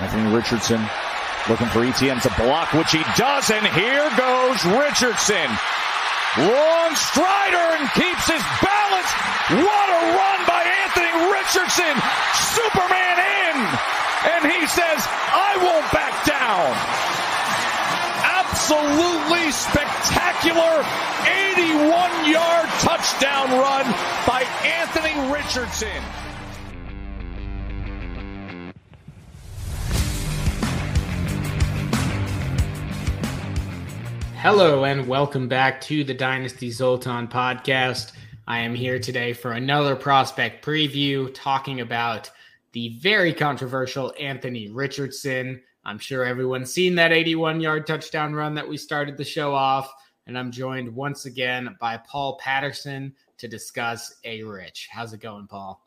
Anthony Richardson looking for Etienne to block, which he does, and here goes Richardson. Long strider and keeps his balance. What a run by Anthony Richardson. Superman in. And he says, I won't back down. Absolutely spectacular 81 yard touchdown run by Anthony Richardson. Hello and welcome back to the Dynasty Zoltan podcast. I am here today for another prospect preview talking about the very controversial Anthony Richardson. I'm sure everyone's seen that 81 yard touchdown run that we started the show off. And I'm joined once again by Paul Patterson to discuss A Rich. How's it going, Paul?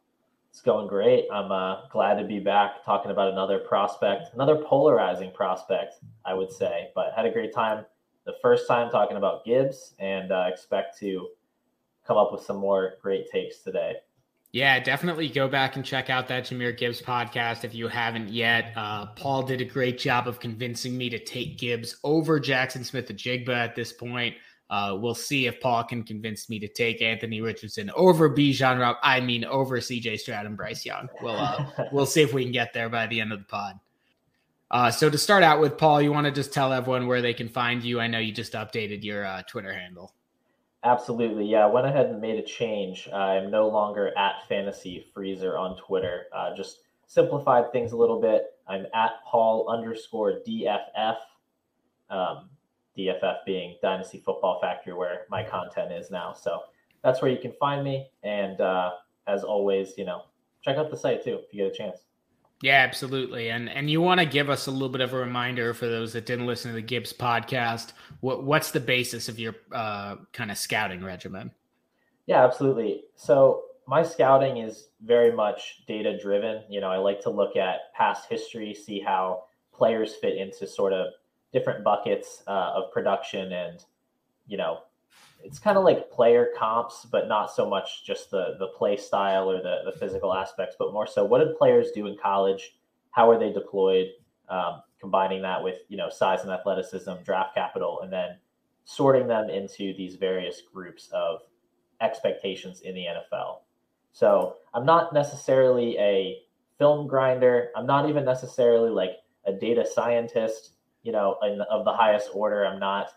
It's going great. I'm uh, glad to be back talking about another prospect, another polarizing prospect, I would say, but had a great time the first time talking about Gibbs and uh, expect to come up with some more great takes today. Yeah, definitely go back and check out that Jahmyr Gibbs podcast if you haven't yet. Uh, Paul did a great job of convincing me to take Gibbs over Jackson Smith-Njigba at this point. Uh, we'll see if Paul can convince me to take Anthony Richardson over Bijan. Rob. I mean, over CJ Stroud and Bryce Young. We'll uh, we'll see if we can get there by the end of the pod. Uh, so to start out with, Paul, you want to just tell everyone where they can find you? I know you just updated your uh, Twitter handle. Absolutely, yeah. I went ahead and made a change. I'm no longer at Fantasy Freezer on Twitter. Uh, just simplified things a little bit. I'm at Paul underscore DFF. Um, DFF being Dynasty Football Factory, where my content is now. So that's where you can find me. And uh, as always, you know, check out the site too if you get a chance. Yeah, absolutely. And and you want to give us a little bit of a reminder for those that didn't listen to the Gibbs podcast. What what's the basis of your uh, kind of scouting regimen? Yeah, absolutely. So my scouting is very much data driven. You know, I like to look at past history, see how players fit into sort of different buckets uh, of production, and you know, it's kind of like player comps, but not so much just the the play style or the the physical aspects, but more so what did players do in college? How are they deployed? Um, combining that with you know size and athleticism, draft capital, and then sorting them into these various groups of expectations in the NFL. So I'm not necessarily a film grinder. I'm not even necessarily like a data scientist, you know, in, of the highest order. I'm not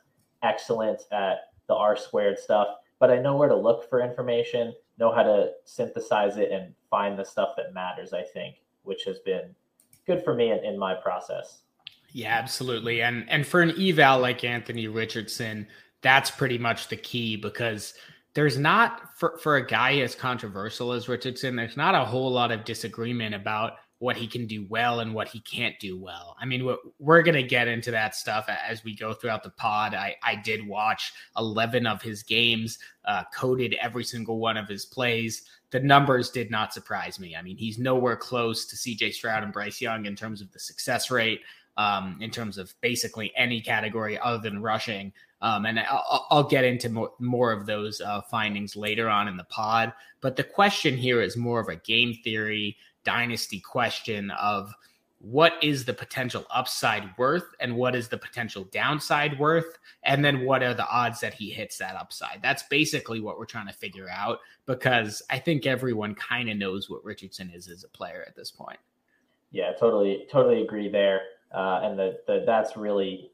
excellent at the R squared stuff, but I know where to look for information, know how to synthesize it and find the stuff that matters, I think, which has been good for me in, in my process. Yeah, absolutely. And and for an eval like Anthony Richardson, that's pretty much the key because there's not for, for a guy as controversial as Richardson, there's not a whole lot of disagreement about what he can do well and what he can't do well. I mean, we're, we're going to get into that stuff as we go throughout the pod. I, I did watch 11 of his games, uh, coded every single one of his plays. The numbers did not surprise me. I mean, he's nowhere close to CJ Stroud and Bryce Young in terms of the success rate, um, in terms of basically any category other than rushing. Um, and I'll, I'll, get into more, more of those uh, findings later on in the pod. But the question here is more of a game theory dynasty question of what is the potential upside worth and what is the potential downside worth? And then what are the odds that he hits that upside? That's basically what we're trying to figure out because i think everyone kind of knows what richardson is as a player at this point. Yeah totally totally agree there. Uh, and the, the that's really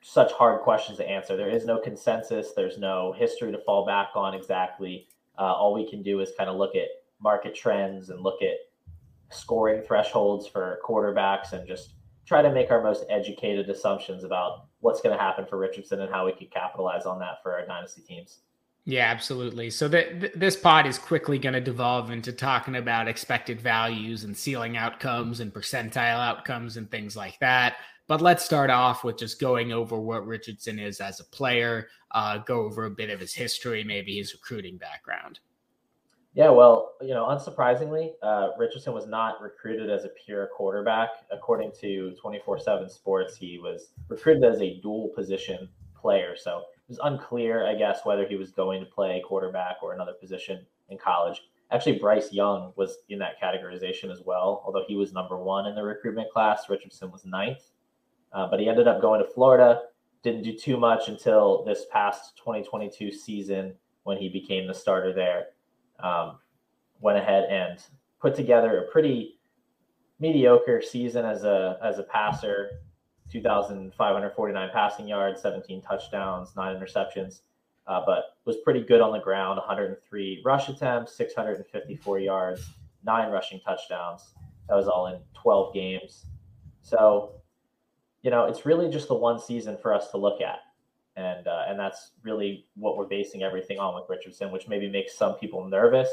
such hard questions to answer. There is no consensus. There's no history to fall back on exactly. Uh, all we can do is kind of look at market trends and look at scoring thresholds for quarterbacks and just try to make our most educated assumptions about what's going to happen for Richardson and how we could capitalize on that for our dynasty teams. Yeah, absolutely. So that this pod is quickly going to devolve into talking about expected values and ceiling outcomes and percentile outcomes and things like that. But let's start off with just going over what Richardson is as a player, uh, go over a bit of his history, maybe his recruiting background. Yeah, well, you know, unsurprisingly, uh, Richardson was not recruited as a pure quarterback. According to 24 7 Sports, he was recruited as a dual position player. So it was unclear, I guess, whether he was going to play quarterback or another position in college. Actually, Bryce Young was in that categorization as well, although he was number one in the recruitment class. Richardson was ninth, uh, but he ended up going to Florida. Didn't do too much until this past 2022 season when he became the starter there. Um, went ahead and put together a pretty mediocre season as a as a passer 2,549 passing yards, 17 touchdowns, nine interceptions, uh, but was pretty good on the ground 103 rush attempts, 654 yards, nine rushing touchdowns. That was all in 12 games. So, you know, it's really just the one season for us to look at. And, uh, and that's really what we're basing everything on with Richardson, which maybe makes some people nervous.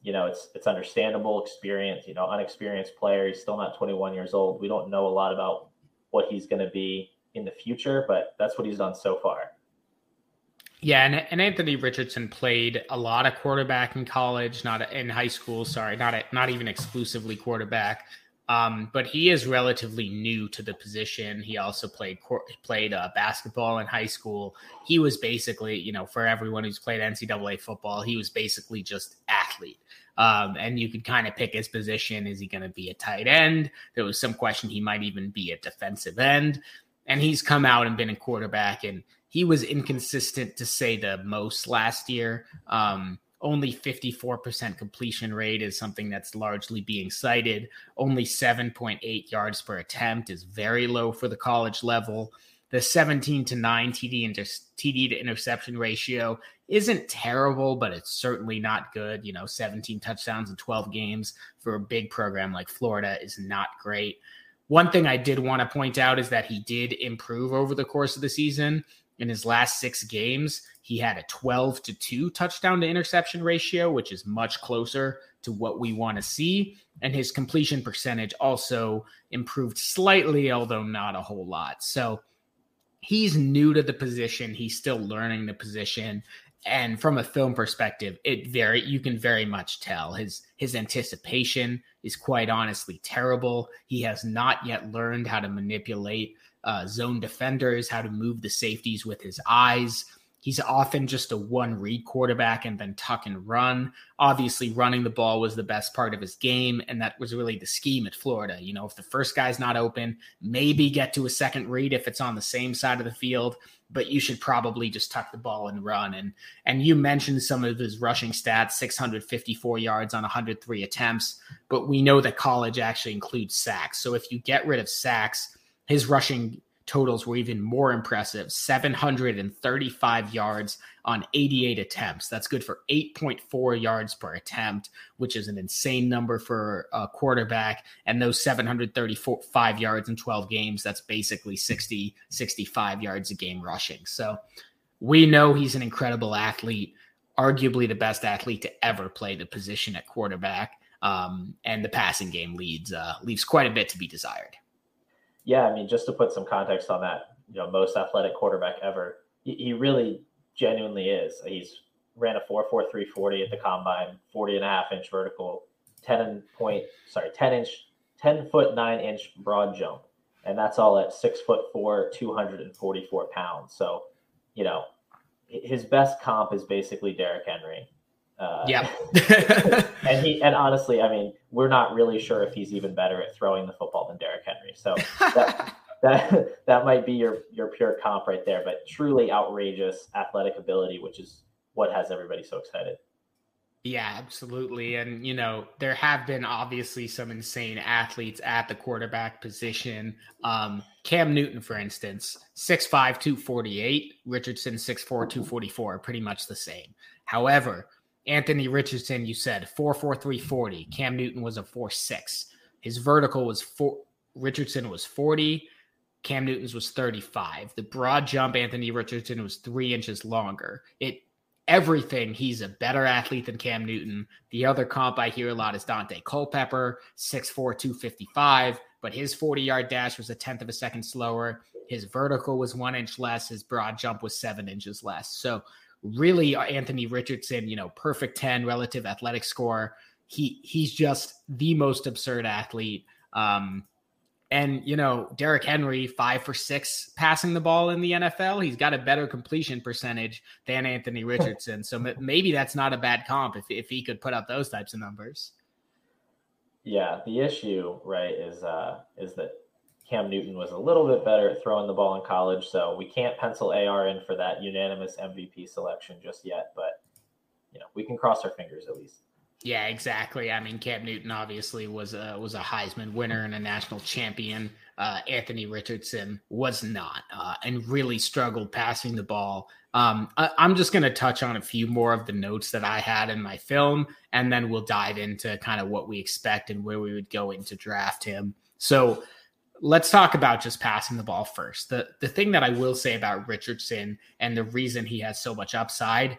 You know, it's it's understandable experience. You know, unexperienced player. He's still not 21 years old. We don't know a lot about what he's going to be in the future, but that's what he's done so far. Yeah, and, and Anthony Richardson played a lot of quarterback in college, not in high school. Sorry, not not even exclusively quarterback. Um, but he is relatively new to the position. He also played played uh, basketball in high school. He was basically, you know, for everyone who's played NCAA football, he was basically just athlete. Um, and you could kind of pick his position. Is he going to be a tight end? There was some question he might even be a defensive end. And he's come out and been a quarterback, and he was inconsistent to say the most last year. Um, only 54% completion rate is something that's largely being cited. Only 7.8 yards per attempt is very low for the college level. The 17 to 9 TD, inter- TD to interception ratio isn't terrible, but it's certainly not good. You know, 17 touchdowns in 12 games for a big program like Florida is not great. One thing I did want to point out is that he did improve over the course of the season. In his last six games, he had a 12 to 2 touchdown to interception ratio, which is much closer to what we want to see. And his completion percentage also improved slightly, although not a whole lot. So he's new to the position. He's still learning the position and from a film perspective it very you can very much tell his his anticipation is quite honestly terrible he has not yet learned how to manipulate uh, zone defenders how to move the safeties with his eyes He's often just a one read quarterback and then tuck and run. Obviously, running the ball was the best part of his game, and that was really the scheme at Florida. You know, if the first guy's not open, maybe get to a second read if it's on the same side of the field, but you should probably just tuck the ball and run. And and you mentioned some of his rushing stats: 654 yards on 103 attempts, but we know that college actually includes sacks. So if you get rid of sacks, his rushing totals were even more impressive 735 yards on 88 attempts. That's good for 8.4 yards per attempt, which is an insane number for a quarterback. And those 735 yards in 12 games, that's basically 60, 65 yards a game rushing. So we know he's an incredible athlete, arguably the best athlete to ever play the position at quarterback. Um, and the passing game leads uh, leaves quite a bit to be desired yeah, I mean, just to put some context on that, you know, most athletic quarterback ever, he, he really genuinely is. He's ran a 4.4340 at the combine, 40 and a half inch vertical, 10 point, sorry, 10 inch, 10 foot nine inch broad jump. And that's all at six foot four, 244 pounds. So, you know, his best comp is basically Derrick Henry. Uh, yeah. and he and honestly, I mean, we're not really sure if he's even better at throwing the football than Derrick Henry. So that that that might be your your pure comp right there. But truly outrageous athletic ability, which is what has everybody so excited. Yeah, absolutely. And, you know, there have been obviously some insane athletes at the quarterback position. Um, Cam Newton, for instance, 6'5, 248, Richardson, 6'4, 244, pretty much the same. However, Anthony Richardson, you said 44340. Cam Newton was a four six. His vertical was four Richardson was 40. Cam Newton's was 35. The broad jump, Anthony Richardson was three inches longer. It everything, he's a better athlete than Cam Newton. The other comp I hear a lot is Daunte Culpepper, 6'4, 255, but his 40 yard dash was a tenth of a second slower. His vertical was one inch less. His broad jump was seven inches less. So really uh, Anthony Richardson, you know, perfect 10 relative athletic score. He he's just the most absurd athlete. Um, And, you know, Derrick Henry, five for six passing the ball in the NFL. He's got a better completion percentage than Anthony Richardson. so maybe that's not a bad comp if, if he could put up those types of numbers. Yeah, the issue, right, is uh, is that Cam Newton was a little bit better at throwing the ball in college, so we can't pencil AR in for that unanimous MVP selection just yet. But you know, we can cross our fingers at least. Yeah, exactly. I mean, Cam Newton obviously was a was a Heisman winner and a national champion. Uh, Anthony Richardson was not, uh, and really struggled passing the ball. Um, I, am just going to touch on a few more of the notes that I had in my film, and then we'll dive into kind of what we expect and where we would go into draft him. So let's talk about just passing the ball first. The the thing that I will say about Richardson and the reason he has so much upside,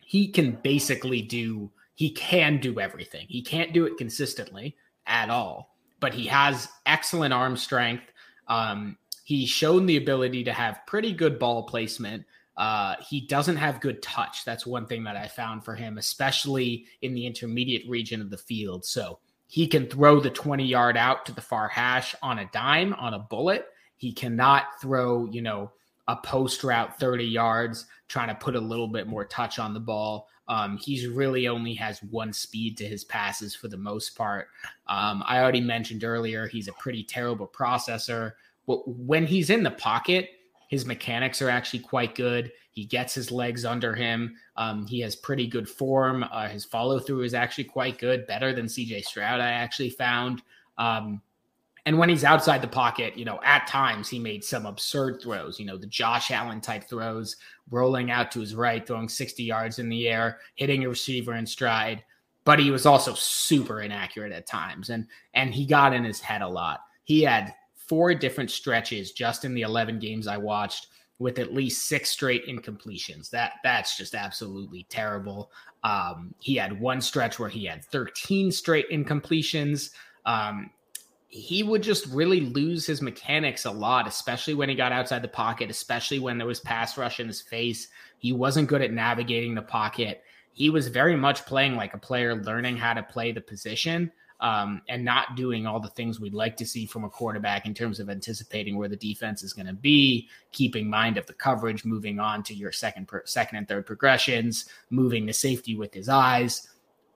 he can basically do he can do everything. He can't do it consistently at all, but he has excellent arm strength. Um, he's shown the ability to have pretty good ball placement. Uh, he doesn't have good touch. That's one thing that I found for him, especially in the intermediate region of the field. So he can throw the 20 yard out to the far hash on a dime, on a bullet. He cannot throw, you know, a post route 30 yards, trying to put a little bit more touch on the ball. Um, he's really only has one speed to his passes for the most part. Um, I already mentioned earlier he's a pretty terrible processor. But when he's in the pocket, his mechanics are actually quite good. He gets his legs under him. Um, he has pretty good form. Uh, his follow through is actually quite good, better than CJ Stroud. I actually found. Um, and when he's outside the pocket, you know, at times he made some absurd throws, you know, the Josh Allen type throws, rolling out to his right, throwing 60 yards in the air, hitting a receiver in stride. But he was also super inaccurate at times. And and he got in his head a lot. He had four different stretches just in the 11 games I watched with at least six straight incompletions. That that's just absolutely terrible. Um, he had one stretch where he had 13 straight incompletions. Um, he would just really lose his mechanics a lot, especially when he got outside the pocket, especially when there was pass rush in his face. He wasn't good at navigating the pocket. He was very much playing like a player learning how to play the position um, and not doing all the things we'd like to see from a quarterback in terms of anticipating where the defense is going to be, keeping mind of the coverage, moving on to your second, second and third progressions, moving the safety with his eyes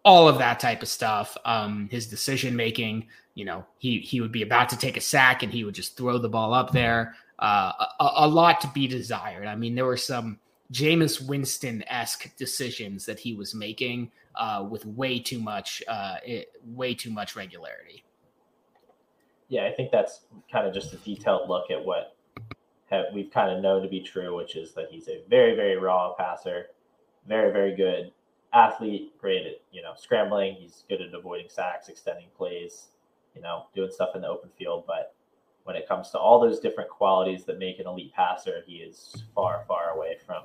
all of that type of stuff. Um, his decision making, you know, he he would be about to take a sack and he would just throw the ball up there. Uh, a, a, lot to be desired. I mean, there were some Jameis Winston esque decisions that he was making uh, with way too much, uh, it, way too much regularity. Yeah, I think that's kind of just a detailed look at what have, we've kind of known to be true, which is that he's a very, very raw passer, very, very good athlete, great at you know scrambling. He's good at avoiding sacks, extending plays, you know, doing stuff in the open field. But when it comes to all those different qualities that make an elite passer, he is far, far away from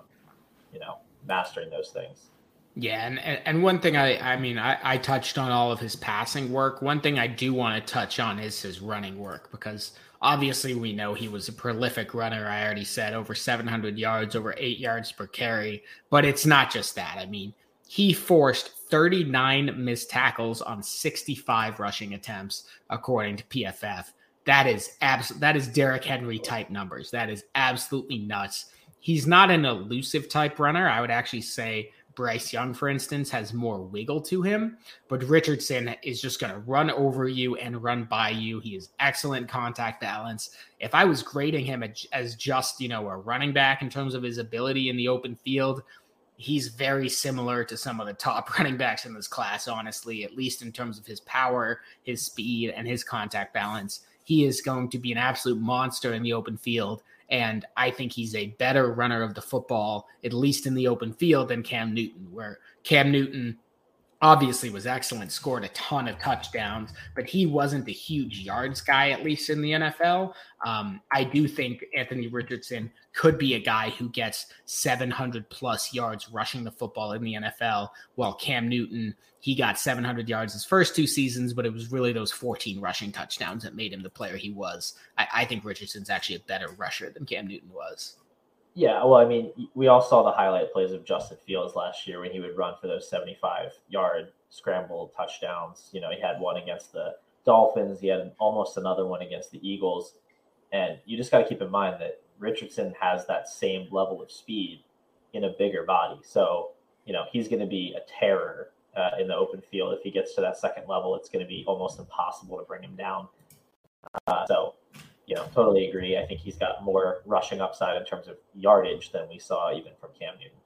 you know mastering those things. Yeah, and, and one thing I I mean I, I touched on all of his passing work. One thing I do want to touch on is his running work because obviously we know he was a prolific runner. I already said over 700 yards, over eight yards per carry. But it's not just that. I mean, he forced 39 missed tackles on 65 rushing attempts, according to PFF. That is abs- that is Derrick Henry type numbers. That is absolutely nuts. He's not an elusive type runner. I would actually say Bryce Young, for instance, has more wiggle to him, but Richardson is just going to run over you and run by you. He is excellent contact balance. If I was grading him as just, you know, a running back in terms of his ability in the open field, he's very similar to some of the top running backs in this class, honestly, at least in terms of his power, his speed, and his contact balance. He is going to be an absolute monster in the open field. And I think he's a better runner of the football, at least in the open field, than Cam Newton, where Cam Newton obviously was excellent, scored a ton of touchdowns, but he wasn't the huge yards guy, at least in the NFL. Um, I do think Anthony Richardson could be a guy who gets 700 plus yards rushing the football in the NFL, while Cam Newton, he got 700 yards his first two seasons, but it was really those 14 rushing touchdowns that made him the player he was. I, I think Richardson's actually a better rusher than Cam Newton was. Yeah, well, I mean, we all saw the highlight plays of Justin Fields last year when he would run for those 75 yard scramble touchdowns. You know, he had one against the Dolphins. He had almost another one against the Eagles. And you just got to keep in mind that Richardson has that same level of speed in a bigger body. So, you know, he's going to be a terror uh, in the open field. If he gets to that second level, it's going to be almost impossible to bring him down. Uh, so, know, totally agree. I think he's got more rushing upside in terms of yardage than we saw even from Cam Newton.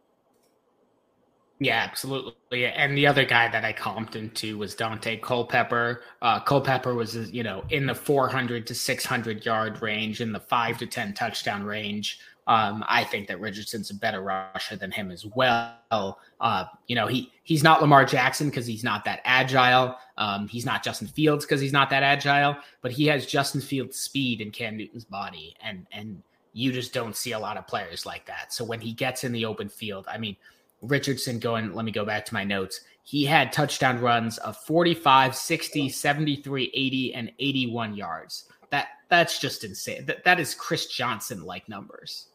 Yeah, absolutely. And the other guy that I comped into was Daunte Culpepper. Uh, Culpepper was, you know, in the 400 to 600 yard range, in the five to 10 touchdown range. Um, I think that Richardson's a better rusher than him as well. Uh, you know, he he's not Lamar Jackson because he's not that agile. Um, he's not Justin Fields because he's not that agile. But he has Justin Fields' speed and Cam Newton's body, and and you just don't see a lot of players like that. So when he gets in the open field, I mean, Richardson going. Let me go back to my notes. He had touchdown runs of 45, 60, 73, 80, and 81 yards. That that's just insane. That that is Chris Johnson like numbers.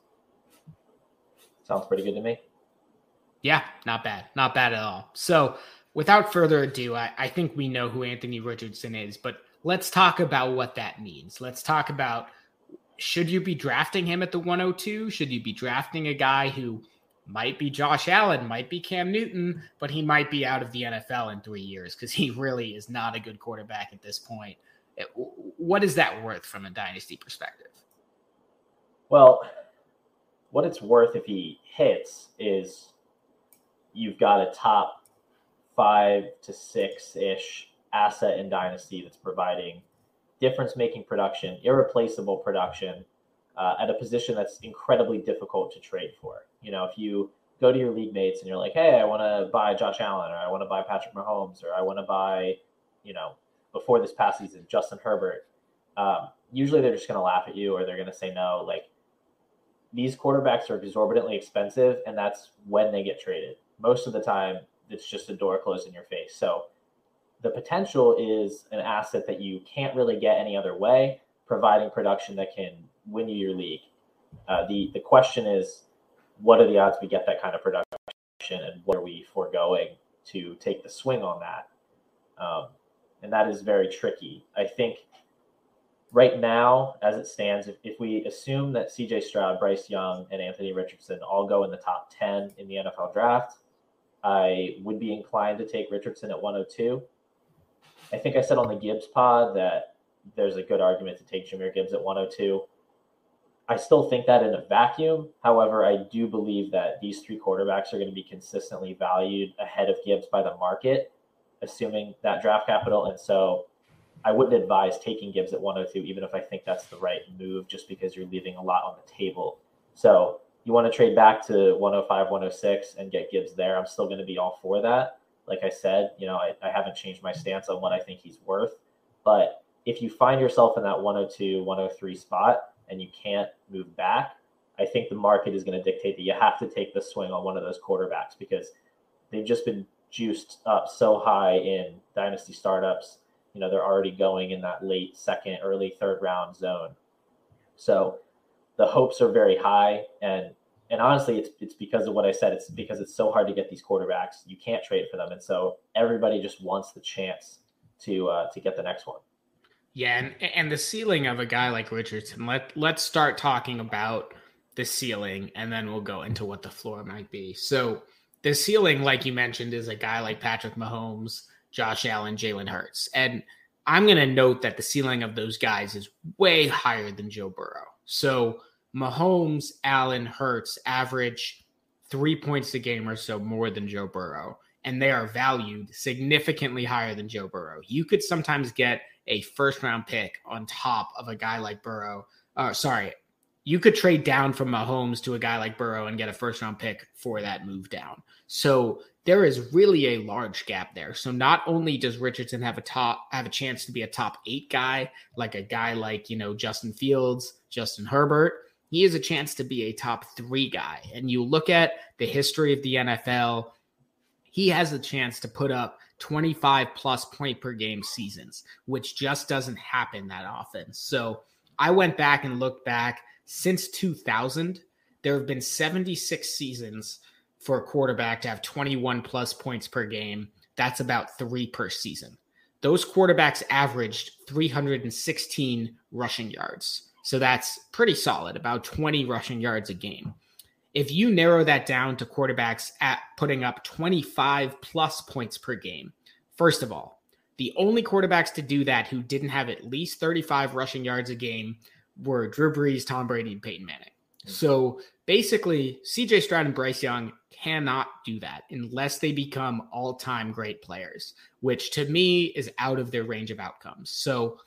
Sounds pretty good to me. Yeah, not bad. Not bad at all. So, without further ado, I, I think we know who Anthony Richardson is, but let's talk about what that means. Let's talk about should you be drafting him at the 102? Should you be drafting a guy who might be Josh Allen, might be Cam Newton, but he might be out of the NFL in three years because he really is not a good quarterback at this point. Eh, what is that worth from a dynasty perspective? Well, what it's worth if he hits is you've got a top five to six ish asset in Dynasty that's providing difference making production, irreplaceable production uh, at a position that's incredibly difficult to trade for. You know, if you go to your league mates and you're like, hey, I want to buy Josh Allen or I want to buy Patrick Mahomes or I want to buy, you know, before this past season, Justin Herbert, um, usually they're just going to laugh at you or they're going to say no. Like, these quarterbacks are exorbitantly expensive, and that's when they get traded. Most of the time, it's just a door closed in your face. So the potential is an asset that you can't really get any other way, providing production that can win you your league. Uh, the the question is, what are the odds we get that kind of production, and what are we foregoing to take the swing on that? Um, and that is very tricky. I think right now, as it stands, if, if we assume that CJ Stroud, Bryce Young, and Anthony Richardson all go in the top 10 in the NFL draft, I would be inclined to take Richardson at 102. I think I said on the Gibbs pod that there's a good argument to take Jahmyr Gibbs at 102. I still think that in a vacuum. However, I do believe that these three quarterbacks are going to be consistently valued ahead of Gibbs by the market, assuming that draft capital. And so I wouldn't advise taking Gibbs at 102, even if I think that's the right move, just because you're leaving a lot on the table. So you want to trade back to 105, 106 and get Gibbs there. I'm still going to be all for that. Like I said, you know, I, I haven't changed my stance on what I think he's worth. But if you find yourself in that 102, 103 spot and you can't move back, I think the market is going to dictate that you have to take the swing on one of those quarterbacks because they've just been juiced up so high in dynasty startups you know they're already going in that late second, early third round zone. So the hopes are very high, and and honestly, it's it's because of what I said. It's because it's so hard to get these quarterbacks. You can't trade for them, and so everybody just wants the chance to uh, to get the next one. Yeah, and and the ceiling of a guy like Richardson. Let let's start talking about the ceiling, and then we'll go into what the floor might be. So the ceiling, like you mentioned, is a guy like Patrick Mahomes Josh Allen, Jalen Hurts. And I'm going to note that the ceiling of those guys is way higher than Joe Burrow. So Mahomes, Allen, Hurts average three points a game or so more than Joe Burrow. And they are valued significantly higher than Joe Burrow. You could sometimes get a first round pick on top of a guy like Burrow. Uh, sorry, you could trade down from Mahomes to a guy like Burrow and get a first round pick for that move down. So there is really a large gap there. So not only does Richardson have a top have a chance to be a top 8 guy, like a guy like, you know, Justin Fields, Justin Herbert, he has a chance to be a top 3 guy. And you look at the history of the NFL, he has a chance to put up 25 plus point per game seasons, which just doesn't happen that often. So I went back and looked back since 2000, there have been 76 seasons for a quarterback to have 21 plus points per game. That's about three per season. those quarterbacks averaged 316 rushing yards. So that's pretty solid, about 20 rushing yards a game. If you narrow that down to quarterbacks at putting up 25 plus points per game, first of all, the only quarterbacks to do that who didn't have at least 35 rushing yards a game were Drew Brees, Tom Brady, and Peyton Manning. Mm-hmm. So basically, CJ Stroud and Bryce Young cannot do that unless they become all time great players, which to me is out of their range of outcomes. So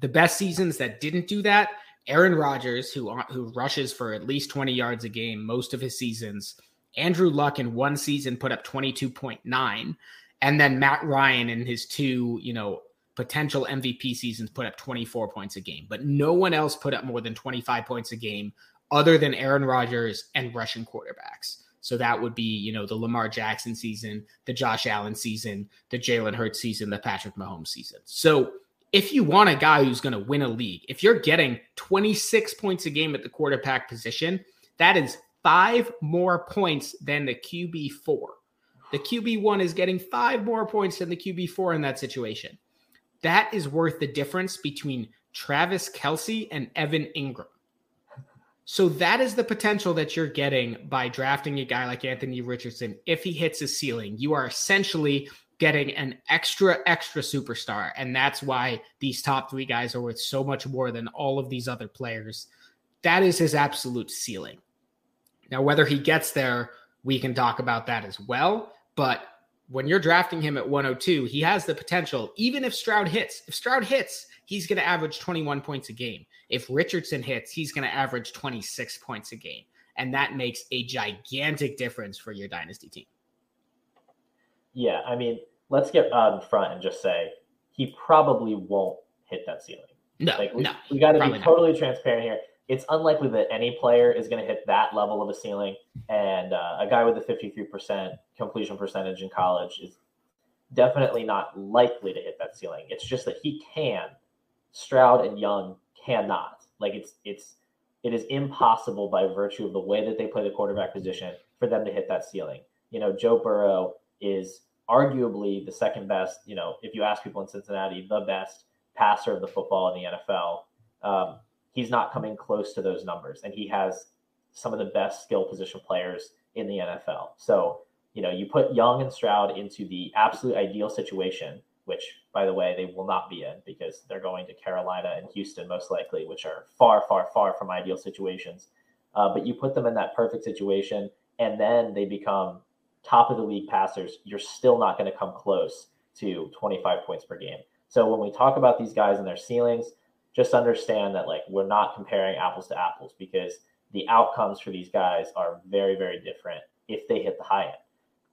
the best seasons that didn't do that Aaron Rodgers, who who rushes for at least 20 yards a game most of his seasons. Andrew Luck in one season put up 22.9. And then Matt Ryan in his two, you know, potential MVP seasons put up 24 points a game. But no one else put up more than 25 points a game other than Aaron Rodgers and Russian quarterbacks. So that would be, you know, the Lamar Jackson season, the Josh Allen season, the Jalen Hurts season, the Patrick Mahomes season. So if you want a guy who's going to win a league, if you're getting 26 points a game at the quarterback position, that is five more points than the QB4. The QB1 is getting five more points than the QB4 in that situation. That is worth the difference between Travis Kelce and Evan Engram. So that is the potential that you're getting by drafting a guy like Anthony Richardson. If he hits his ceiling, you are essentially getting an extra, extra superstar. And that's why these top three guys are worth so much more than all of these other players. That is his absolute ceiling. Now, whether he gets there, we can talk about that as well. But when you're drafting him at 102, he has the potential, even if Stroud hits, if Stroud hits, he's going to average 21 points a game. If Richardson hits, he's going to average 26 points a game. And that makes a gigantic difference for your dynasty team. Yeah, I mean, let's get out in front and just say he probably won't hit that ceiling. No, like we, no, we got to be totally not. transparent here. It's unlikely that any player is going to hit that level of a ceiling. And uh, a guy with a 53% completion percentage in college is definitely not likely to hit that ceiling. It's just that he can. Stroud and Young cannot. Like it's it's it is impossible by virtue of the way that they play the quarterback position for them to hit that ceiling. You know, Joe Burrow is arguably the second best, you know, if you ask people in Cincinnati, the best passer of the football in the NFL. Um, he's not coming close to those numbers, and he has some of the best skill position players in the NFL. So, you know, you put Young and Stroud into the absolute ideal situation, which, by the way, they will not be in because they're going to Carolina and Houston most likely, which are far, far, far from ideal situations. Uh, but you put them in that perfect situation, and then they become top of the league passers, you're still not going to come close to 25 points per game. So when we talk about these guys and their ceilings, just understand that like we're not comparing apples to apples because the outcomes for these guys are very, very different if they hit the high end.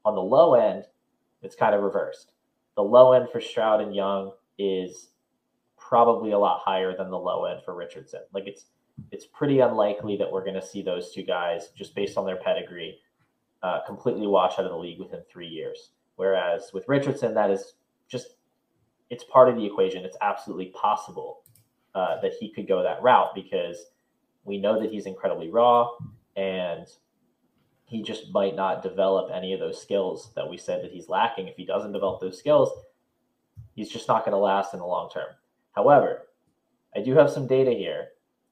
On the low end, it's kind of reversed. The low end for Stroud and Young is probably a lot higher than the low end for Richardson. Like it's it's pretty unlikely that we're going to see those two guys just based on their pedigree uh, completely wash out of the league within three years. Whereas with Richardson, that is just it's part of the equation. It's absolutely possible uh, that he could go that route because we know that he's incredibly raw and he just might not develop any of those skills that we said that he's lacking. If he doesn't develop those skills, he's just not going to last in the long term. However, I do have some data here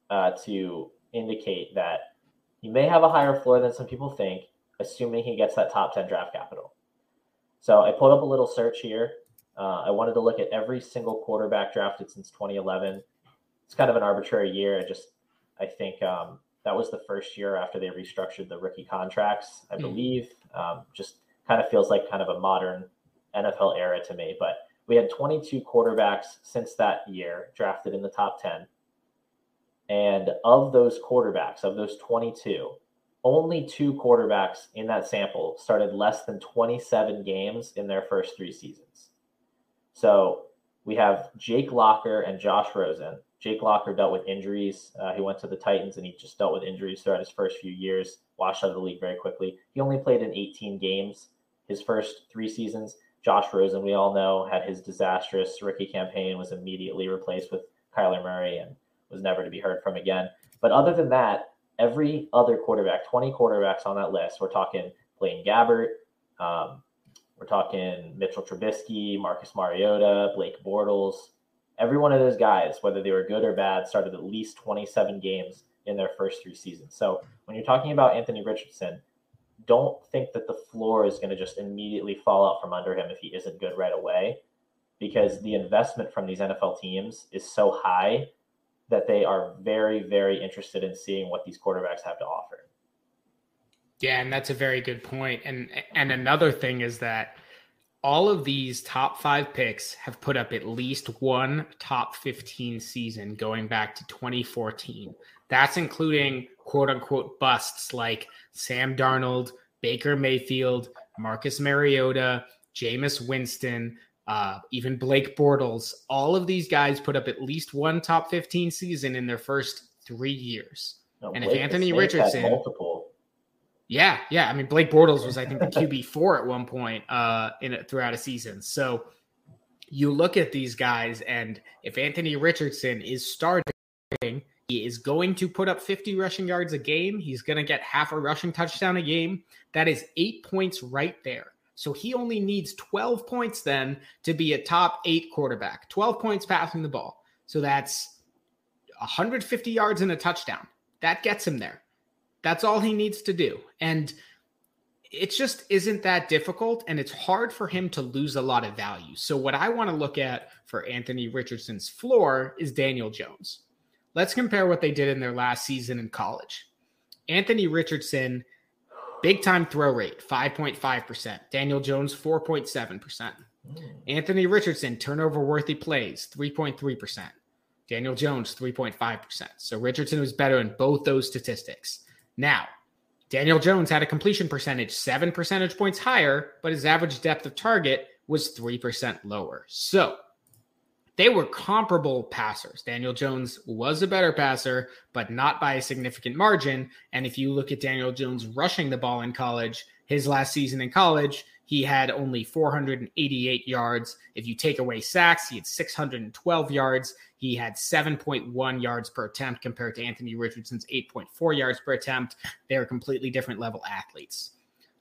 uh, to indicate that he may have a higher floor than some people think assuming he gets that top 10 draft capital. So I pulled up a little search here. Uh, I wanted to look at every single quarterback drafted since 2011. It's kind of an arbitrary year. I just, I think um, that was the first year after they restructured the rookie contracts, I mm. believe. Um, just kind of feels like kind of a modern NFL era to me. But we had 22 quarterbacks since that year drafted in the top 10. And of those quarterbacks, of those 22, only two quarterbacks in that sample started less than 27 games in their first three seasons. So we have Jake Locker and Josh Rosen. Jake Locker dealt with injuries. Uh, he went to the Titans and he just dealt with injuries throughout his first few years, washed out of the league very quickly. He only played in 18 games his first three seasons. Josh Rosen, we all know, had his disastrous rookie campaign, was immediately replaced with Kyler Murray and was never to be heard from again. But other than that, every other quarterback, 20 quarterbacks on that list. We're talking Blaine Gabbert. Um, We're talking Mitchell Trubisky, Marcus Mariota, Blake Bortles. Every one of those guys, whether they were good or bad, started at least 27 games in their first three seasons. So when you're talking about Anthony Richardson, don't think that the floor is going to just immediately fall out from under him if he isn't good right away, because the investment from these NFL teams is so high that they are very, very interested in seeing what these quarterbacks have to offer. Yeah, and that's a very good point. And and another thing is that all of these top five picks have put up at least one top 15 season going back to 2014. That's including quote unquote busts like Sam Darnold, Baker Mayfield, Marcus Mariota, Jameis Winston, uh, even Blake Bortles. All of these guys put up at least one top 15 season in their first three years. No, and Blake if Anthony Richardson multiple yeah, yeah. I mean, Blake Bortles was, I think, the QB four at one point uh, in throughout a season. So you look at these guys, and if Anthony Richardson is starting, he is going to put up 50 rushing yards a game. He's going to get half a rushing touchdown a game. That is eight points right there. So he only needs 12 points then to be a top eight quarterback, 12 points passing the ball. So that's 150 yards and a touchdown. That gets him there. That's all he needs to do. And it just isn't that difficult and it's hard for him to lose a lot of value. So, what I want to look at for Anthony Richardson's floor is Daniel Jones. Let's compare what they did in their last season in college. Anthony Richardson, big time throw rate, 5.5%. Daniel Jones, 4.7%. Hmm. Anthony Richardson, turnover worthy plays, 3.3%. Daniel Jones, 3.5%. So Richardson was better in both those statistics. Now, Daniel Jones had a completion percentage seven percentage points higher, but his average depth of target was 3% lower. So they were comparable passers. Daniel Jones was a better passer, but not by a significant margin. And if you look at Daniel Jones rushing the ball in college, his last season in college, he had only 488 yards. If you take away sacks, he had 612 yards. He had 7.1 yards per attempt compared to Anthony Richardson's 8.4 yards per attempt. They're completely different level athletes.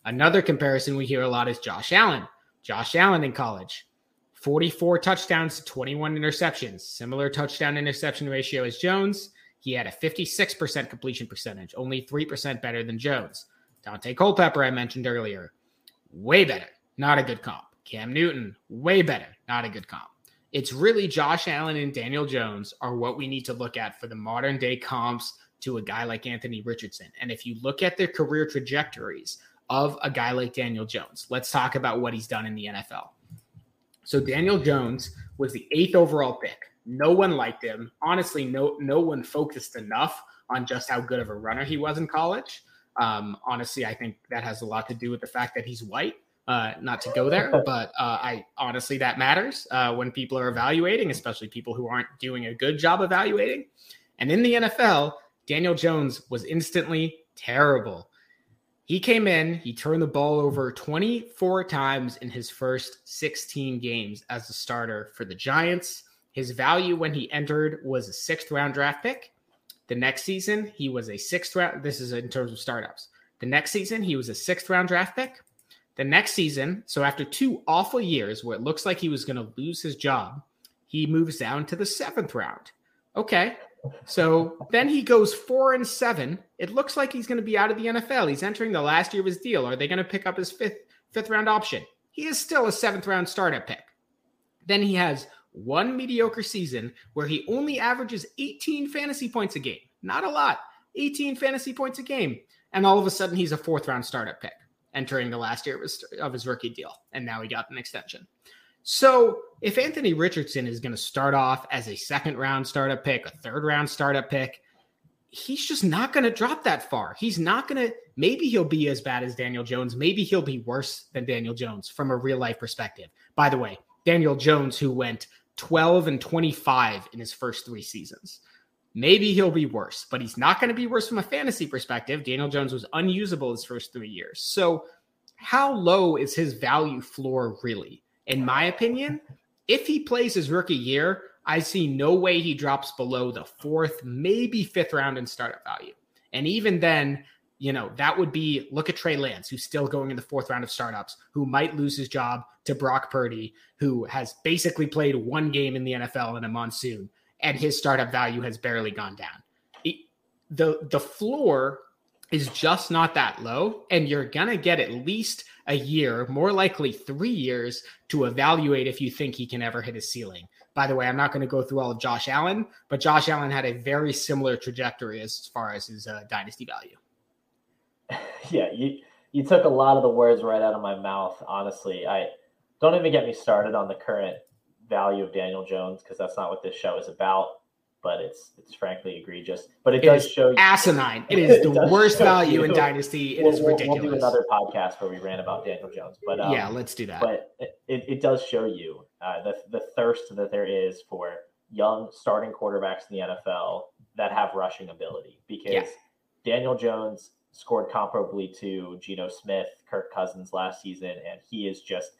Another comparison we hear a lot is Josh Allen. Josh Allen in college, 44 touchdowns, 21 interceptions, similar touchdown interception ratio as Jones. He had a 56% completion percentage, only 3% better than Jones. Daunte Culpepper, I mentioned earlier, way better. Not a good comp. Cam Newton, way better. Not a good comp. It's really Josh Allen and Daniel Jones are what we need to look at for the modern day comps to a guy like Anthony Richardson. And if you look at their career trajectories of a guy like Daniel Jones, let's talk about what he's done in the NFL. So Daniel Jones was the eighth overall pick. No one liked him. Honestly, no no one focused enough on just how good of a runner he was in college. Um, honestly, I think that has a lot to do with the fact that he's white. Uh, not to go there, but uh, I honestly that matters uh, when people are evaluating, especially people who aren't doing a good job evaluating. And in the NFL, Daniel Jones was instantly terrible. He came in, he turned the ball over 24 times in his first 16 games as a starter for the Giants. His value when he entered was a sixth round draft pick. The next season, he was a sixth round. This is in terms of startups. The next season, he was a sixth round draft pick. The next season, so after two awful years where it looks like he was going to lose his job, he moves down to the seventh round. Okay. So then he goes four and seven. It looks like he's going to be out of the NFL. He's entering the last year of his deal. Are they going to pick up his fifth fifth round option? He is still a seventh round startup pick. Then he has one mediocre season where he only averages 18 fantasy points a game. Not a lot, 18 fantasy points a game. And all of a sudden, he's a fourth round startup pick entering the last year of his, of his rookie deal. And now he got an extension. So if Anthony Richardson is going to start off as a second round startup pick, a third round startup pick, he's just not going to drop that far. He's not going to, maybe he'll be as bad as Daniel Jones. Maybe he'll be worse than Daniel Jones from a real life perspective. By the way, Daniel Jones, who went 12 and 25 in his first three seasons. Maybe he'll be worse, but he's not going to be worse from a fantasy perspective. Daniel Jones was unusable his first three years. So, how low is his value floor really? In my opinion, if he plays his rookie year, I see no way he drops below the fourth, maybe fifth round in startup value. And even then, you know, that would be look at Trey Lance, who's still going in the fourth round of startups, who might lose his job to Brock Purdy, who has basically played one game in the NFL in a monsoon, and his startup value has barely gone down. It, the the floor is just not that low, and you're gonna get at least a year, more likely three years, to evaluate if you think he can ever hit his ceiling. By the way, I'm not going to go through all of Josh Allen, but Josh Allen had a very similar trajectory as far as his uh, dynasty value. yeah, you you took a lot of the words right out of my mouth. Honestly, I don't even get me started on the current value of Daniel Jones because that's not what this show is about. But it's it's frankly egregious. But it, it does show you asinine. It is the worst value you. in Dynasty. It we'll, is ridiculous. We'll do another podcast where we ran about Daniel Jones. But um, yeah, let's do that. But it, it does show you uh, the the thirst that there is for young starting quarterbacks in the NFL that have rushing ability because yeah. Daniel Jones scored comparably to Geno Smith, Kirk Cousins last season, and he is just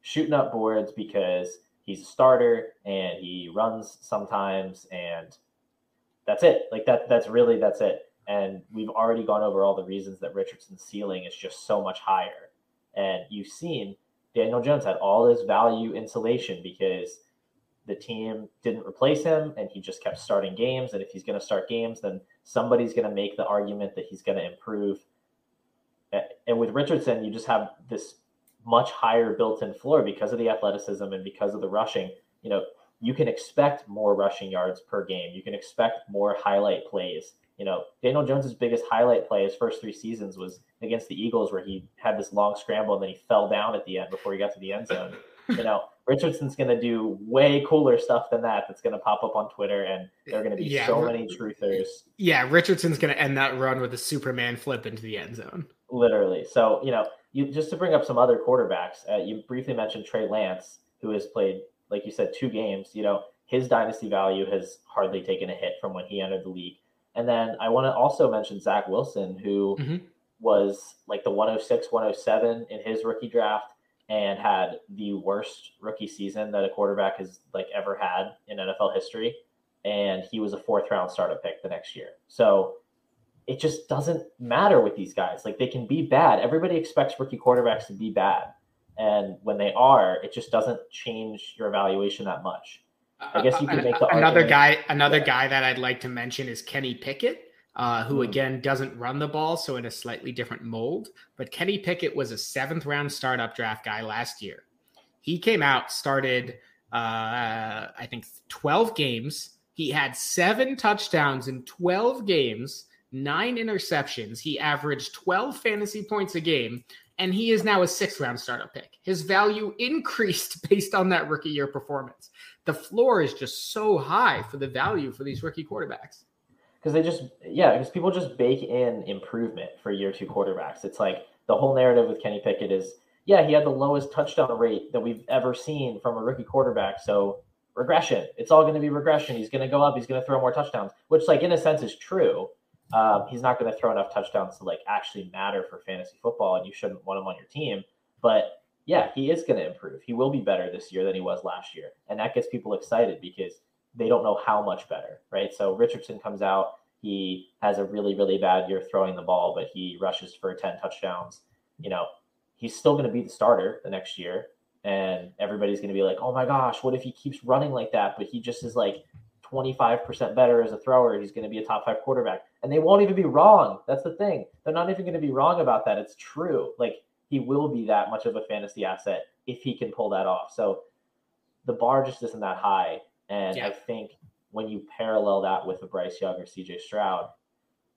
shooting up boards because he's a starter and he runs sometimes, and that's it. Like that. That's really that's it. And we've already gone over all the reasons that Richardson's ceiling is just so much higher. And you've seen Daniel Jones had all this value insulation because the team didn't replace him and he just kept starting games. And if he's going to start games, then somebody's going to make the argument that he's going to improve. And with Richardson, you just have this much higher built-in floor because of the athleticism and because of the rushing. You know, you can expect more rushing yards per game. You can expect more highlight plays. You know, Daniel Jones's biggest highlight play his first three seasons was against the Eagles, where he had this long scramble and then he fell down at the end before he got to the end zone. You know, Richardson's going to do way cooler stuff than that. That's going to pop up on Twitter, and there are going to be yeah, so many truthers. Yeah, Richardson's going to end that run with a Superman flip into the end zone. Literally. So you know, you just to bring up some other quarterbacks. Uh, you briefly mentioned Trey Lance, who has played, like you said, two games. You know, his dynasty value has hardly taken a hit from when he entered the league. And then I want to also mention Zach Wilson, who mm-hmm. was like the 106, 107 in his rookie draft and had the worst rookie season that a quarterback has like ever had in NFL history. And he was a fourth round startup pick the next year. So it just doesn't matter with these guys. Like they can be bad. Everybody expects rookie quarterbacks to be bad. And when they are, it just doesn't change your evaluation that much. I guess you could make the another argument. guy. Another yeah. guy that I'd like to mention is Kenny Pickett uh, who mm. again doesn't run the ball, so in a slightly different mold. But Kenny Pickett was a seventh round startup draft guy last year. He came out, started, uh, I think, 12 games. He had seven touchdowns in 12 games, nine interceptions. He averaged 12 fantasy points a game, and he is now a sixth round startup pick. His value increased based on that rookie year performance. The floor is just so high for the value for these rookie quarterbacks because they just yeah because people just bake in improvement for year two quarterbacks. It's like the whole narrative with kenny pickett is yeah he had the lowest touchdown rate that we've ever seen from a rookie quarterback. So regression. It's all going to be regression. He's going to go up. He's going to throw more touchdowns which like in a sense is true. Um, he's not going to throw enough touchdowns to like actually matter for fantasy football and you shouldn't want him on your team. But yeah he is going to improve. He will be better this year than he was last year. And that gets people excited because they don't know how much better, right? So Richardson comes out, he has a really, really bad year throwing the ball, but he rushes for 10 touchdowns. You know, he's still going to be the starter the next year. And everybody's going to be like, oh my gosh, what if he keeps running like that? But he just is like 25% better as a thrower. He's going to be a top five quarterback. And they won't even be wrong. That's the thing. They're not even going to be wrong about that. It's true. Like he will be that much of a fantasy asset if he can pull that off. So the bar just isn't that high. And yeah. I think when you parallel that with a Bryce Young or CJ Stroud,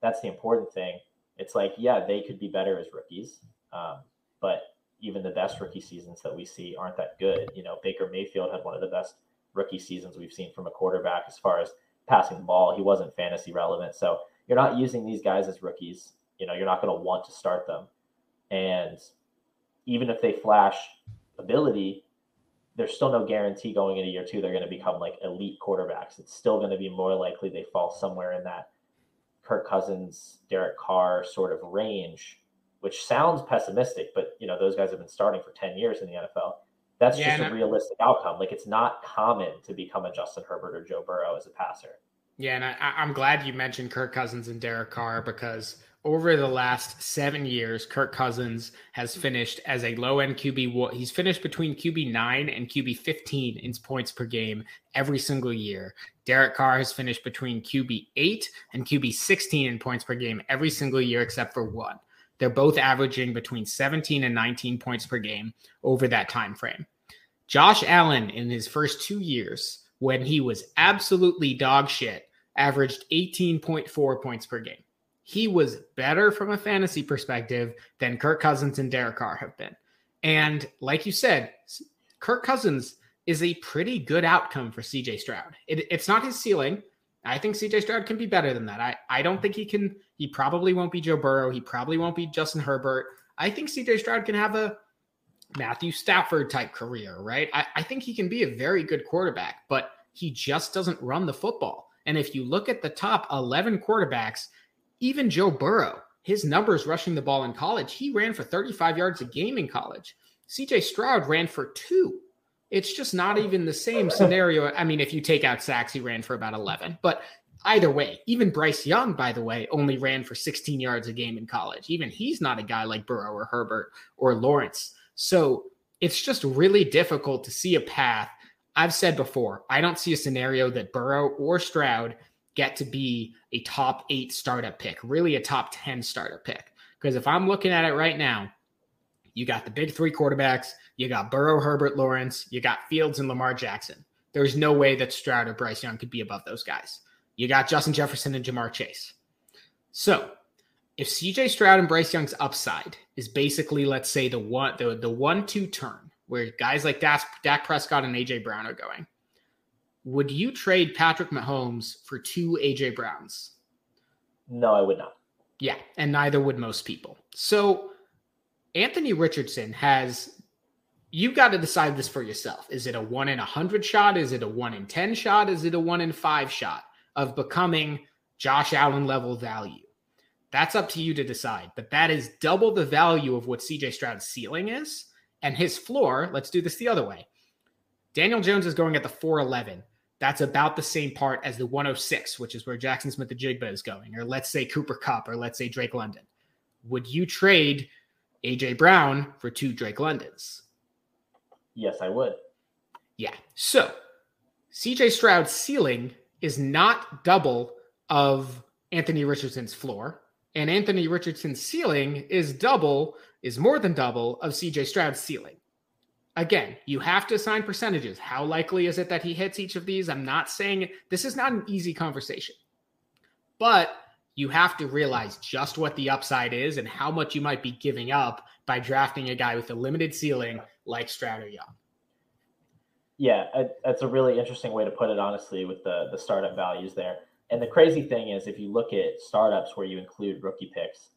that's the important thing. It's like, yeah, they could be better as rookies, um, but even the best rookie seasons that we see aren't that good. You know, Baker Mayfield had one of the best rookie seasons we've seen from a quarterback as far as passing the ball. He wasn't fantasy relevant. So you're not using these guys as rookies. You know, you're not going to want to start them. And even if they flash ability, there's still no guarantee going into year two they're going to become like elite quarterbacks. It's still going to be more likely they fall somewhere in that Kirk Cousins, Derek Carr sort of range, which sounds pessimistic, but you know those guys have been starting for ten years in the NFL. That's yeah, just a realistic outcome. Like it's not common to become a Justin Herbert or Joe Burrow as a passer. Yeah, and I, I'm glad you mentioned Kirk Cousins and Derek Carr because over the last seven years, Kirk Cousins has finished as a low end QB. He's finished between QB nine and QB 15 in points per game every single year. Derek Carr has finished between QB eight and QB 16 in points per game every single year except for one. They're both averaging between 17 and 19 points per game over that time frame. Josh Allen in his first two years, when he was absolutely dog shit, averaged 18.4 points per game he was better from a fantasy perspective than Kirk Cousins and Derek Carr have been. And like you said, Kirk Cousins is a pretty good outcome for CJ Stroud. It, it's not his ceiling. I think CJ Stroud can be better than that. I, I don't think he can, he probably won't be Joe Burrow. He probably won't be Justin Herbert. I think CJ Stroud can have a Matthew Stafford type career, right? I, I think he can be a very good quarterback, but he just doesn't run the football. And if you look at the top 11 quarterbacks, even Joe Burrow, his numbers rushing the ball in college, he ran for 35 yards a game in college. CJ Stroud ran for two. It's just not even the same scenario. I mean, if you take out sacks, he ran for about 11. But either way, even Bryce Young, by the way, only ran for 16 yards a game in college. Even he's not a guy like Burrow or Herbert or Lawrence. So it's just really difficult to see a path. I've said before, I don't see a scenario that Burrow or Stroud get to be a top eight startup pick, really a top 10 startup pick. Because if I'm looking at it right now, you got the big three quarterbacks, you got Burrow, Herbert, Lawrence, you got Fields and Lamar Jackson. There's no way that Stroud or Bryce Young could be above those guys. You got Justin Jefferson and Ja'Marr Chase. So if CJ Stroud and Bryce Young's upside is basically, let's say, the one the, the one-two turn where guys like Dak, Dak Prescott and AJ Brown are going, would you trade Patrick Mahomes for two AJ Browns? No, I would not. Yeah, and neither would most people. So Anthony Richardson has you've got to decide this for yourself. Is it a 1 in a 100 shot? Is it a 1 in 10 shot? Is it a 1 in 5 shot of becoming Josh Allen level value? That's up to you to decide. But that is double the value of what CJ Stroud's ceiling is. And his floor, let's do this the other way. Daniel Jones is going at the 411 that's about the same part as the 106, which is where Jaxon Smith-Njigba is going, or let's say Cooper Kupp, or let's say Drake London. Would you trade AJ Brown for two Drake Londons? Yes, I would. Yeah. So CJ Stroud's ceiling is not double of Anthony Richardson's floor, and Anthony Richardson's ceiling is double, is more than double of CJ Stroud's ceiling. Again, you have to assign percentages. How likely is it that he hits each of these? I'm not saying this is not an easy conversation, but you have to realize just what the upside is and how much you might be giving up by drafting a guy with a limited ceiling like Stroud or Young. Yeah, that's a really interesting way to put it, honestly, with the the startup values there. And the crazy thing is, if you look at startups where you include rookie picks,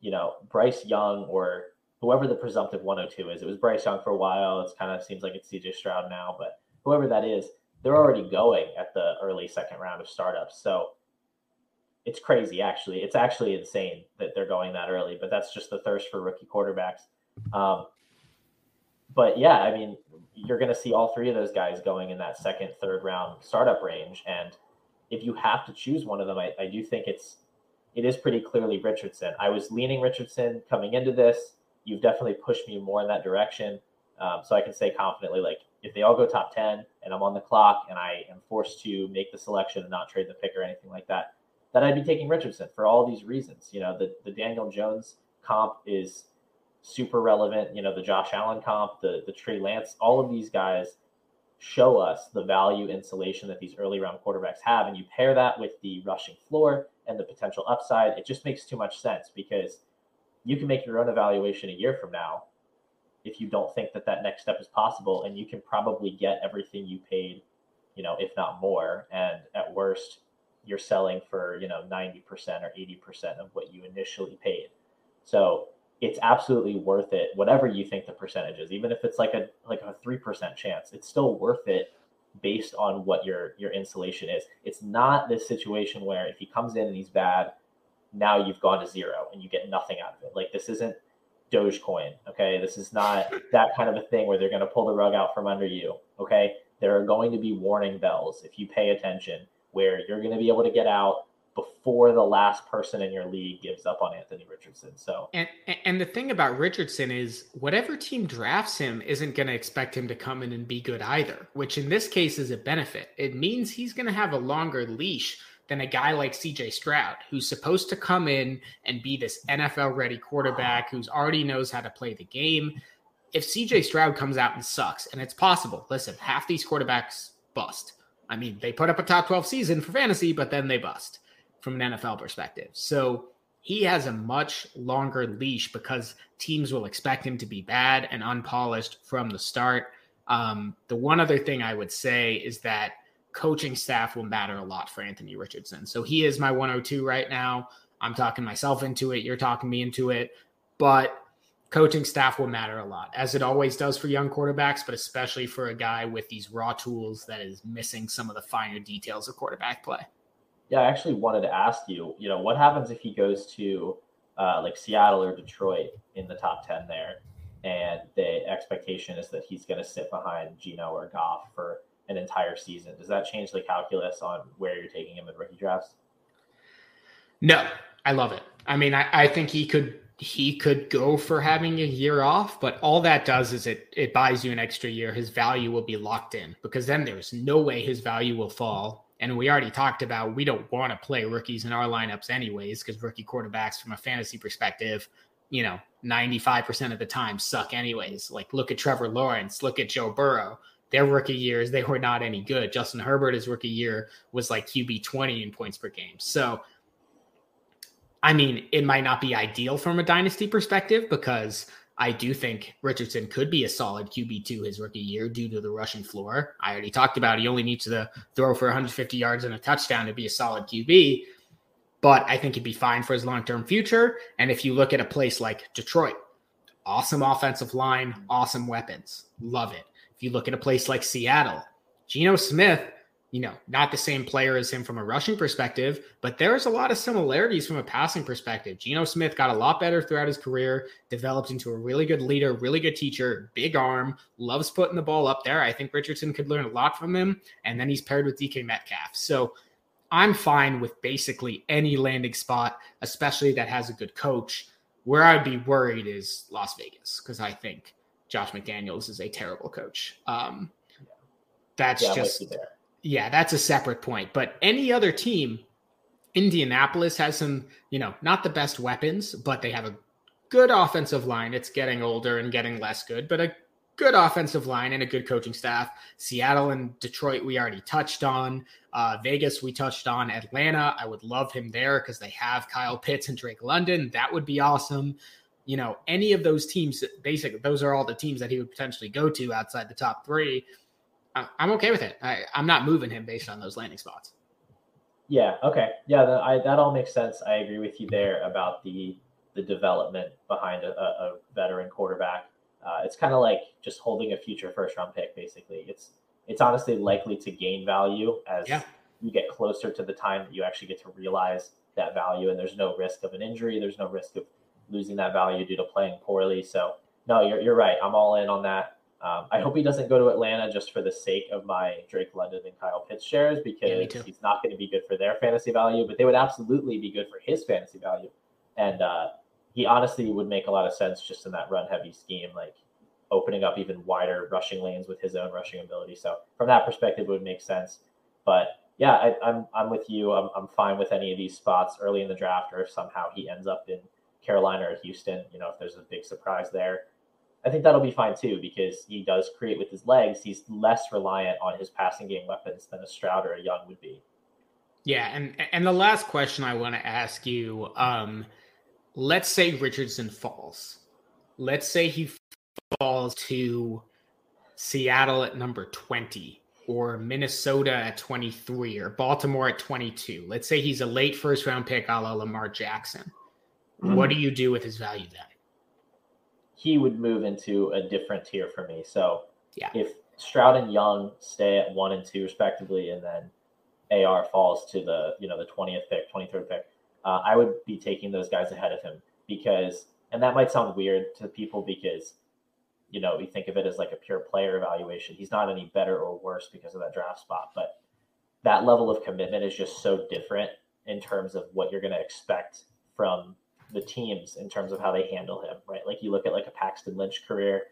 you know Bryce Young or whoever the presumptive 102 is. It was Bryce Young for a while. It kind of seems like it's CJ Stroud now, but whoever that is, they're already going at the early second round of startups. So it's crazy, actually. It's actually insane that they're going that early, but that's just the thirst for rookie quarterbacks. Um, but yeah, I mean, you're going to see all three of those guys going in that second, third round startup range. And if you have to choose one of them, I, I do think it's it is pretty clearly Richardson. I was leaning Richardson coming into this you've definitely pushed me more in that direction. Um, so I can say confidently, like if they all go top 10 and I'm on the clock and I am forced to make the selection and not trade the pick or anything like that, that I'd be taking Richardson for all these reasons. You know, the, the Daniel Jones comp is super relevant. You know, the Josh Allen comp, the, the Trey Lance, all of these guys show us the value insulation that these early round quarterbacks have. And you pair that with the rushing floor and the potential upside, it just makes too much sense because you can make your own evaluation a year from now if you don't think that that next step is possible and you can probably get everything you paid you know if not more and at worst you're selling for you know 90% or 80% of what you initially paid. So it's absolutely worth it whatever you think the percentage is even if it's like a like a 3% chance it's still worth it based on what your your insulation is. It's not this situation where if he comes in and he's bad now you've gone to zero and you get nothing out of it. Like this isn't Dogecoin. Okay. This is not that kind of a thing where they're going to pull the rug out from under you. Okay. There are going to be warning bells if you pay attention where you're going to be able to get out before the last person in your league gives up on Anthony Richardson. So and and the thing about Richardson is whatever team drafts him isn't going to expect him to come in and be good either, which in this case is a benefit. It means he's going to have a longer leash than a guy like CJ Stroud, who's supposed to come in and be this NFL ready quarterback who's already knows how to play the game. If CJ Stroud comes out and sucks, and it's possible, listen, half these quarterbacks bust. I mean, they put up a top 12 season for fantasy, but then they bust from an NFL perspective. So he has a much longer leash because teams will expect him to be bad and unpolished from the start. Um, the one other thing I would say is that coaching staff will matter a lot for Anthony Richardson. So he is my 102 right now. I'm talking myself into it. You're talking me into it. But coaching staff will matter a lot, as it always does for young quarterbacks, but especially for a guy with these raw tools that is missing some of the finer details of quarterback play. Yeah, I actually wanted to ask you, you know, what happens if he goes to uh, like Seattle or Detroit in the top 10 there? And the expectation is that he's going to sit behind Geno or Goff for an entire season. Does that change the calculus on where you're taking him in rookie drafts? No, I love it. I mean, I, I think he could he could go for having a year off, but all that does is it it buys you an extra year. His value will be locked in because then there's no way his value will fall and we already talked about we don't want to play rookies in our lineups anyways because rookie quarterbacks from a fantasy perspective you know 95% of the time suck anyways like look at trevor lawrence look at joe burrow their rookie years they were not any good justin herbert his rookie year was like qb 20 in points per game so i mean it might not be ideal from a dynasty perspective because I do think Richardson could be a solid QB2 his rookie year due to the rushing floor. I already talked about he only needs to throw for 150 yards and a touchdown to be a solid QB, but I think he'd be fine for his long term future. And if you look at a place like Detroit, awesome offensive line, awesome weapons, love it. If you look at a place like Seattle, Geno Smith you know, not the same player as him from a rushing perspective, but there's a lot of similarities from a passing perspective. Geno Smith got a lot better throughout his career, developed into a really good leader, really good teacher, big arm, loves putting the ball up there. I think Richardson could learn a lot from him. And then he's paired with DK Metcalf. So I'm fine with basically any landing spot, especially that has a good coach. Where I'd be worried is Las Vegas, because I think Josh McDaniels is a terrible coach. Um, that's yeah, just yeah, that's a separate point. But any other team, Indianapolis has some, you know, not the best weapons, but they have a good offensive line. It's getting older and getting less good, but a good offensive line and a good coaching staff. Seattle and Detroit, we already touched on. Uh, Vegas, we touched on. Atlanta, I would love him there because they have Kyle Pitts and Drake London. That would be awesome. You know, any of those teams, basically, those are all the teams that he would potentially go to outside the top three. I'm okay with it. I, I'm not moving him based on those landing spots. Yeah. Okay. Yeah. That, I, that all makes sense. I agree with you there about the the development behind a, a veteran quarterback. Uh, it's kind of like just holding a future first round pick. Basically, it's it's honestly likely to gain value as yeah. you get closer to the time that you actually get to realize that value, and there's no risk of an injury. There's no risk of losing that value due to playing poorly. So no, you're you're right. I'm all in on that. Um, I hope he doesn't go to Atlanta just for the sake of my Drake London and Kyle Pitts shares because yeah, he's not going to be good for their fantasy value, but they would absolutely be good for his fantasy value. And uh, he honestly would make a lot of sense just in that run heavy scheme, like opening up even wider rushing lanes with his own rushing ability. So from that perspective, it would make sense. But yeah, I, am I'm, I'm with you. I'm, I'm fine with any of these spots early in the draft, or if somehow he ends up in Carolina or Houston, you know, if there's a big surprise there. I think that'll be fine too because he does create with his legs. He's less reliant on his passing game weapons than a Stroud or a Young would be. Yeah, and and the last question I want to ask you, um, let's say Richardson falls. Let's say he falls to Seattle at number 20 or Minnesota at 23 or Baltimore at 22. Let's say he's a late first round pick a la Lamar Jackson. Mm-hmm. What do you do with his value then? he would move into a different tier for me. So yeah. if Stroud and Young stay at one and two respectively, and then AR falls to the you know the twentieth pick, twenty third pick, uh, I would be taking those guys ahead of him because, and that might sound weird to people because, you know, we think of it as like a pure player evaluation. He's not any better or worse because of that draft spot, but that level of commitment is just so different in terms of what you're going to expect from the teams in terms of how they handle him, right? Like you look at like a Paxton Lynch career.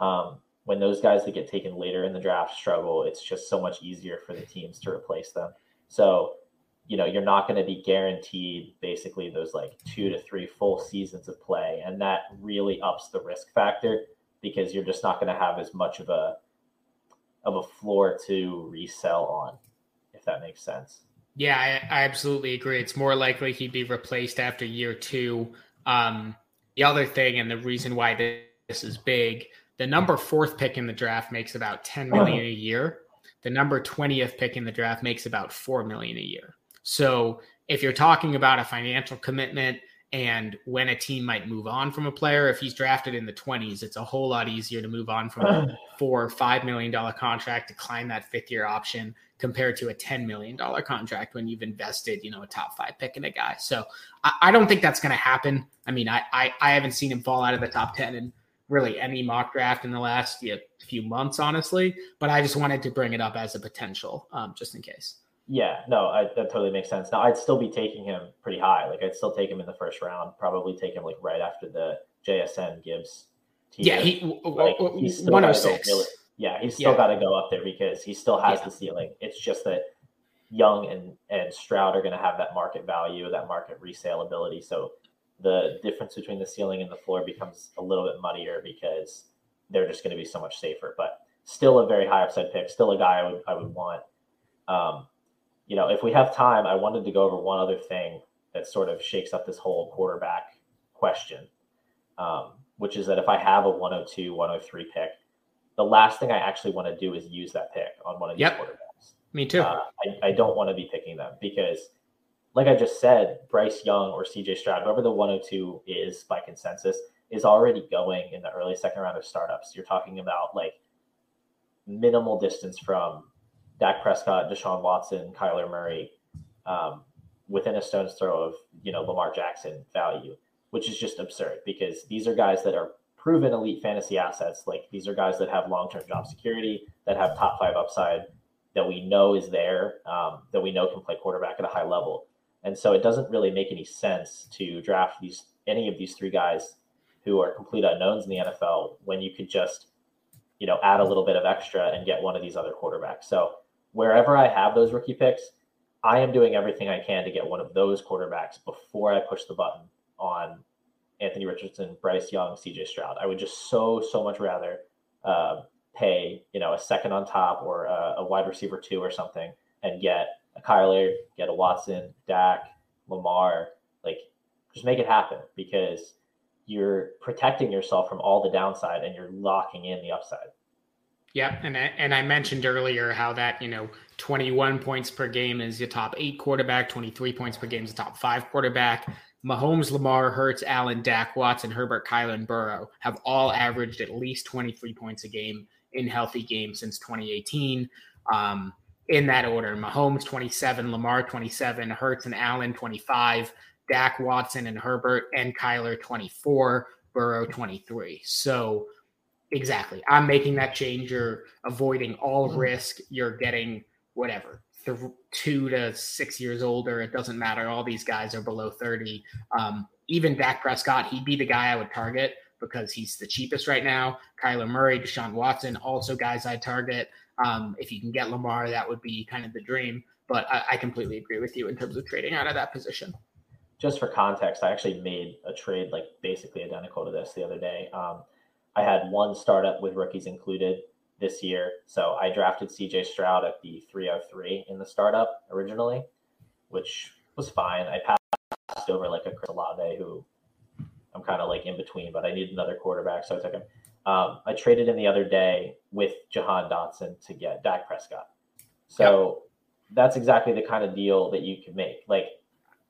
Um, when those guys that get taken later in the draft struggle, it's just so much easier for the teams to replace them. So, you know, you're not going to be guaranteed basically those like two to three full seasons of play. And that really ups the risk factor because you're just not going to have as much of a of a floor to resell on, if that makes sense. Yeah, I, I absolutely agree. It's more likely he'd be replaced after year two. Um, the other thing, and the reason why this is big, the number fourth pick in the draft makes about 10 million a year. The number 20th pick in the draft makes about 4 million a year. So if you're talking about a financial commitment and when a team might move on from a player, if he's drafted in the 20s, it's a whole lot easier to move on from a four or five million dollar contract to climb that fifth year option compared to a $10 million contract when you've invested, you know, a top five pick in a guy. So I, I don't think that's going to happen. I mean, I, I, I, haven't seen him fall out of the top 10 in really any mock draft in the last you know, few months, honestly, but I just wanted to bring it up as a potential um, just in case. Yeah, no, I, that totally makes sense. Now, I'd still be taking him pretty high. Like, I'd still take him in the first round, probably take him like right after the JSN Gibbs. Yeah, he, like, he's still 106. Yeah, he's still yeah. got to go up there because he still has yeah. the ceiling. It's just that Young and, and Stroud are going to have that market value, that market resale ability. So the difference between the ceiling and the floor becomes a little bit muddier because they're just going to be so much safer. But still a very high upside pick, still a guy I would I would want. Um, you know, if we have time, I wanted to go over one other thing that sort of shakes up this whole quarterback question, um, which is that if I have a 102, 103 pick, the last thing I actually want to do is use that pick on one of these yep. quarterbacks. Me too. Uh, I, I don't want to be picking them because, like I just said, Bryce Young or CJ Stroud, whoever the 102 is by consensus, is already going in the early second round of startups. You're talking about like minimal distance from Dak Prescott, Deshaun Watson, Kyler Murray, um, within a stone's throw of you know Lamar Jackson value, which is just absurd because these are guys that are proven elite fantasy assets. Like these are guys that have long term job security, that have top five upside, that we know is there, um, that we know can play quarterback at a high level. And so it doesn't really make any sense to draft these any of these three guys who are complete unknowns in the NFL when you could just, you know, add a little bit of extra and get one of these other quarterbacks. So wherever I have those rookie picks, I am doing everything I can to get one of those quarterbacks before I push the button on Anthony Richardson, Bryce Young, CJ Stroud. I would just so so much rather uh, pay you know a second on top or a, a, wide receiver two or something and get a Kyler, get a Watson, Dak, Lamar, like just make it happen because you're protecting yourself from all the downside and you're locking in the upside. Yep, and I, and I mentioned earlier how that you know 21 points per game is your top eight quarterback, 23 points per game is the top five quarterback. Mahomes, Lamar, Hurts, Allen, Dak, Watson, Herbert, Kyler, and Burrow have all averaged at least 23 points a game in healthy games since 2018. Um, in that order, Mahomes 27, Lamar 27, Hurts and Allen 25, Dak, Watson, and Herbert and Kyler 24, Burrow 23. So exactly, I'm making that change. You're avoiding all risk. You're getting whatever the two to six years older. It doesn't matter. All these guys are below 30. Um, even Dak Prescott, he'd be the guy I would target because he's the cheapest right now. Kyler Murray, Deshaun Watson, also guys I target. Um, if you can get Lamar, that would be kind of the dream. But I, I, completely agree with you in terms of trading out of that position. Just for context, I actually made a trade like basically identical to this the other day. Um, I had one startup with rookies included this year. So I drafted CJ Stroud at the 303 in the startup originally, which was fine. I passed over like a Chris Olave, who I'm kind of like in between, but I need another quarterback, so I took him. Um, I traded in the other day with Jahan Dotson to get Dak Prescott. So yep. that's exactly the kind of deal that you can make. Like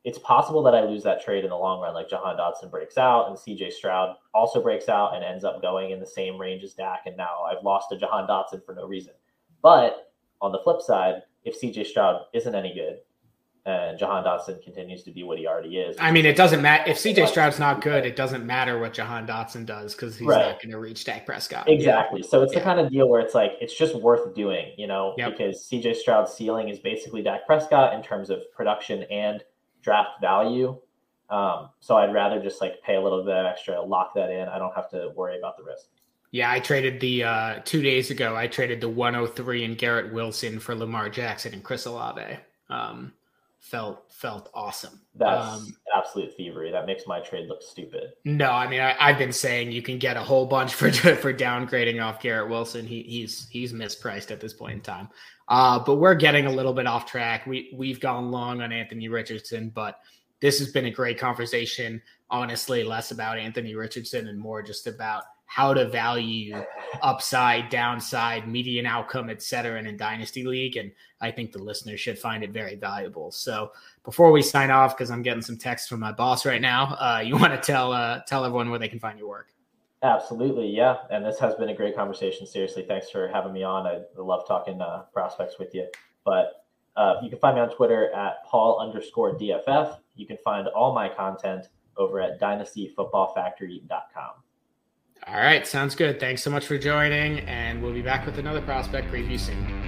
it's possible that I lose that trade in the long run. Like Jahan Dotson breaks out and CJ Stroud also breaks out and ends up going in the same range as Dak. And now I've lost to Jahan Dotson for no reason. But on the flip side, if CJ Stroud isn't any good and Jahan Dotson continues to be what he already is. I mean, it doesn't matter. If CJ Stroud's not good, it doesn't matter what Jahan Dotson does because he's right. not going to reach Dak Prescott. Exactly. Yeah. So it's yeah. the kind of deal where it's like, it's just worth doing, you know, yep. because CJ Stroud's ceiling is basically Dak Prescott in terms of production and draft value. Um, so I'd rather just like pay a little bit extra, lock that in. I don't have to worry about the risk. Yeah, I traded the uh, two days ago. I traded the 103 and Garrett Wilson for Lamar Jackson and Chris Olave. Um, felt felt awesome. That's Um, absolute thievery. That makes my trade look stupid. no, I mean I, I've been saying you can get a whole bunch for for downgrading off Garrett Wilson. He, he's he's mispriced at this point in time. Uh, but we're getting a little bit off track. We we've gone long on Anthony Richardson, but this has been a great conversation. Honestly, less about Anthony Richardson and more just about how to value upside, downside, median outcome, et cetera, in a dynasty league. And I think the listeners should find it very valuable. So before we sign off, because I'm getting some text from my boss right now, uh, you want to tell uh, tell everyone where they can find your work. Absolutely, yeah. And this has been a great conversation. Seriously, thanks for having me on. I love talking uh, prospects with you. But uh, you can find me on Twitter at Paul underscore DFF. You can find all my content over at dynastyfootballfactory.com. All right, sounds good. Thanks so much for joining, and we'll be back with another prospect preview soon.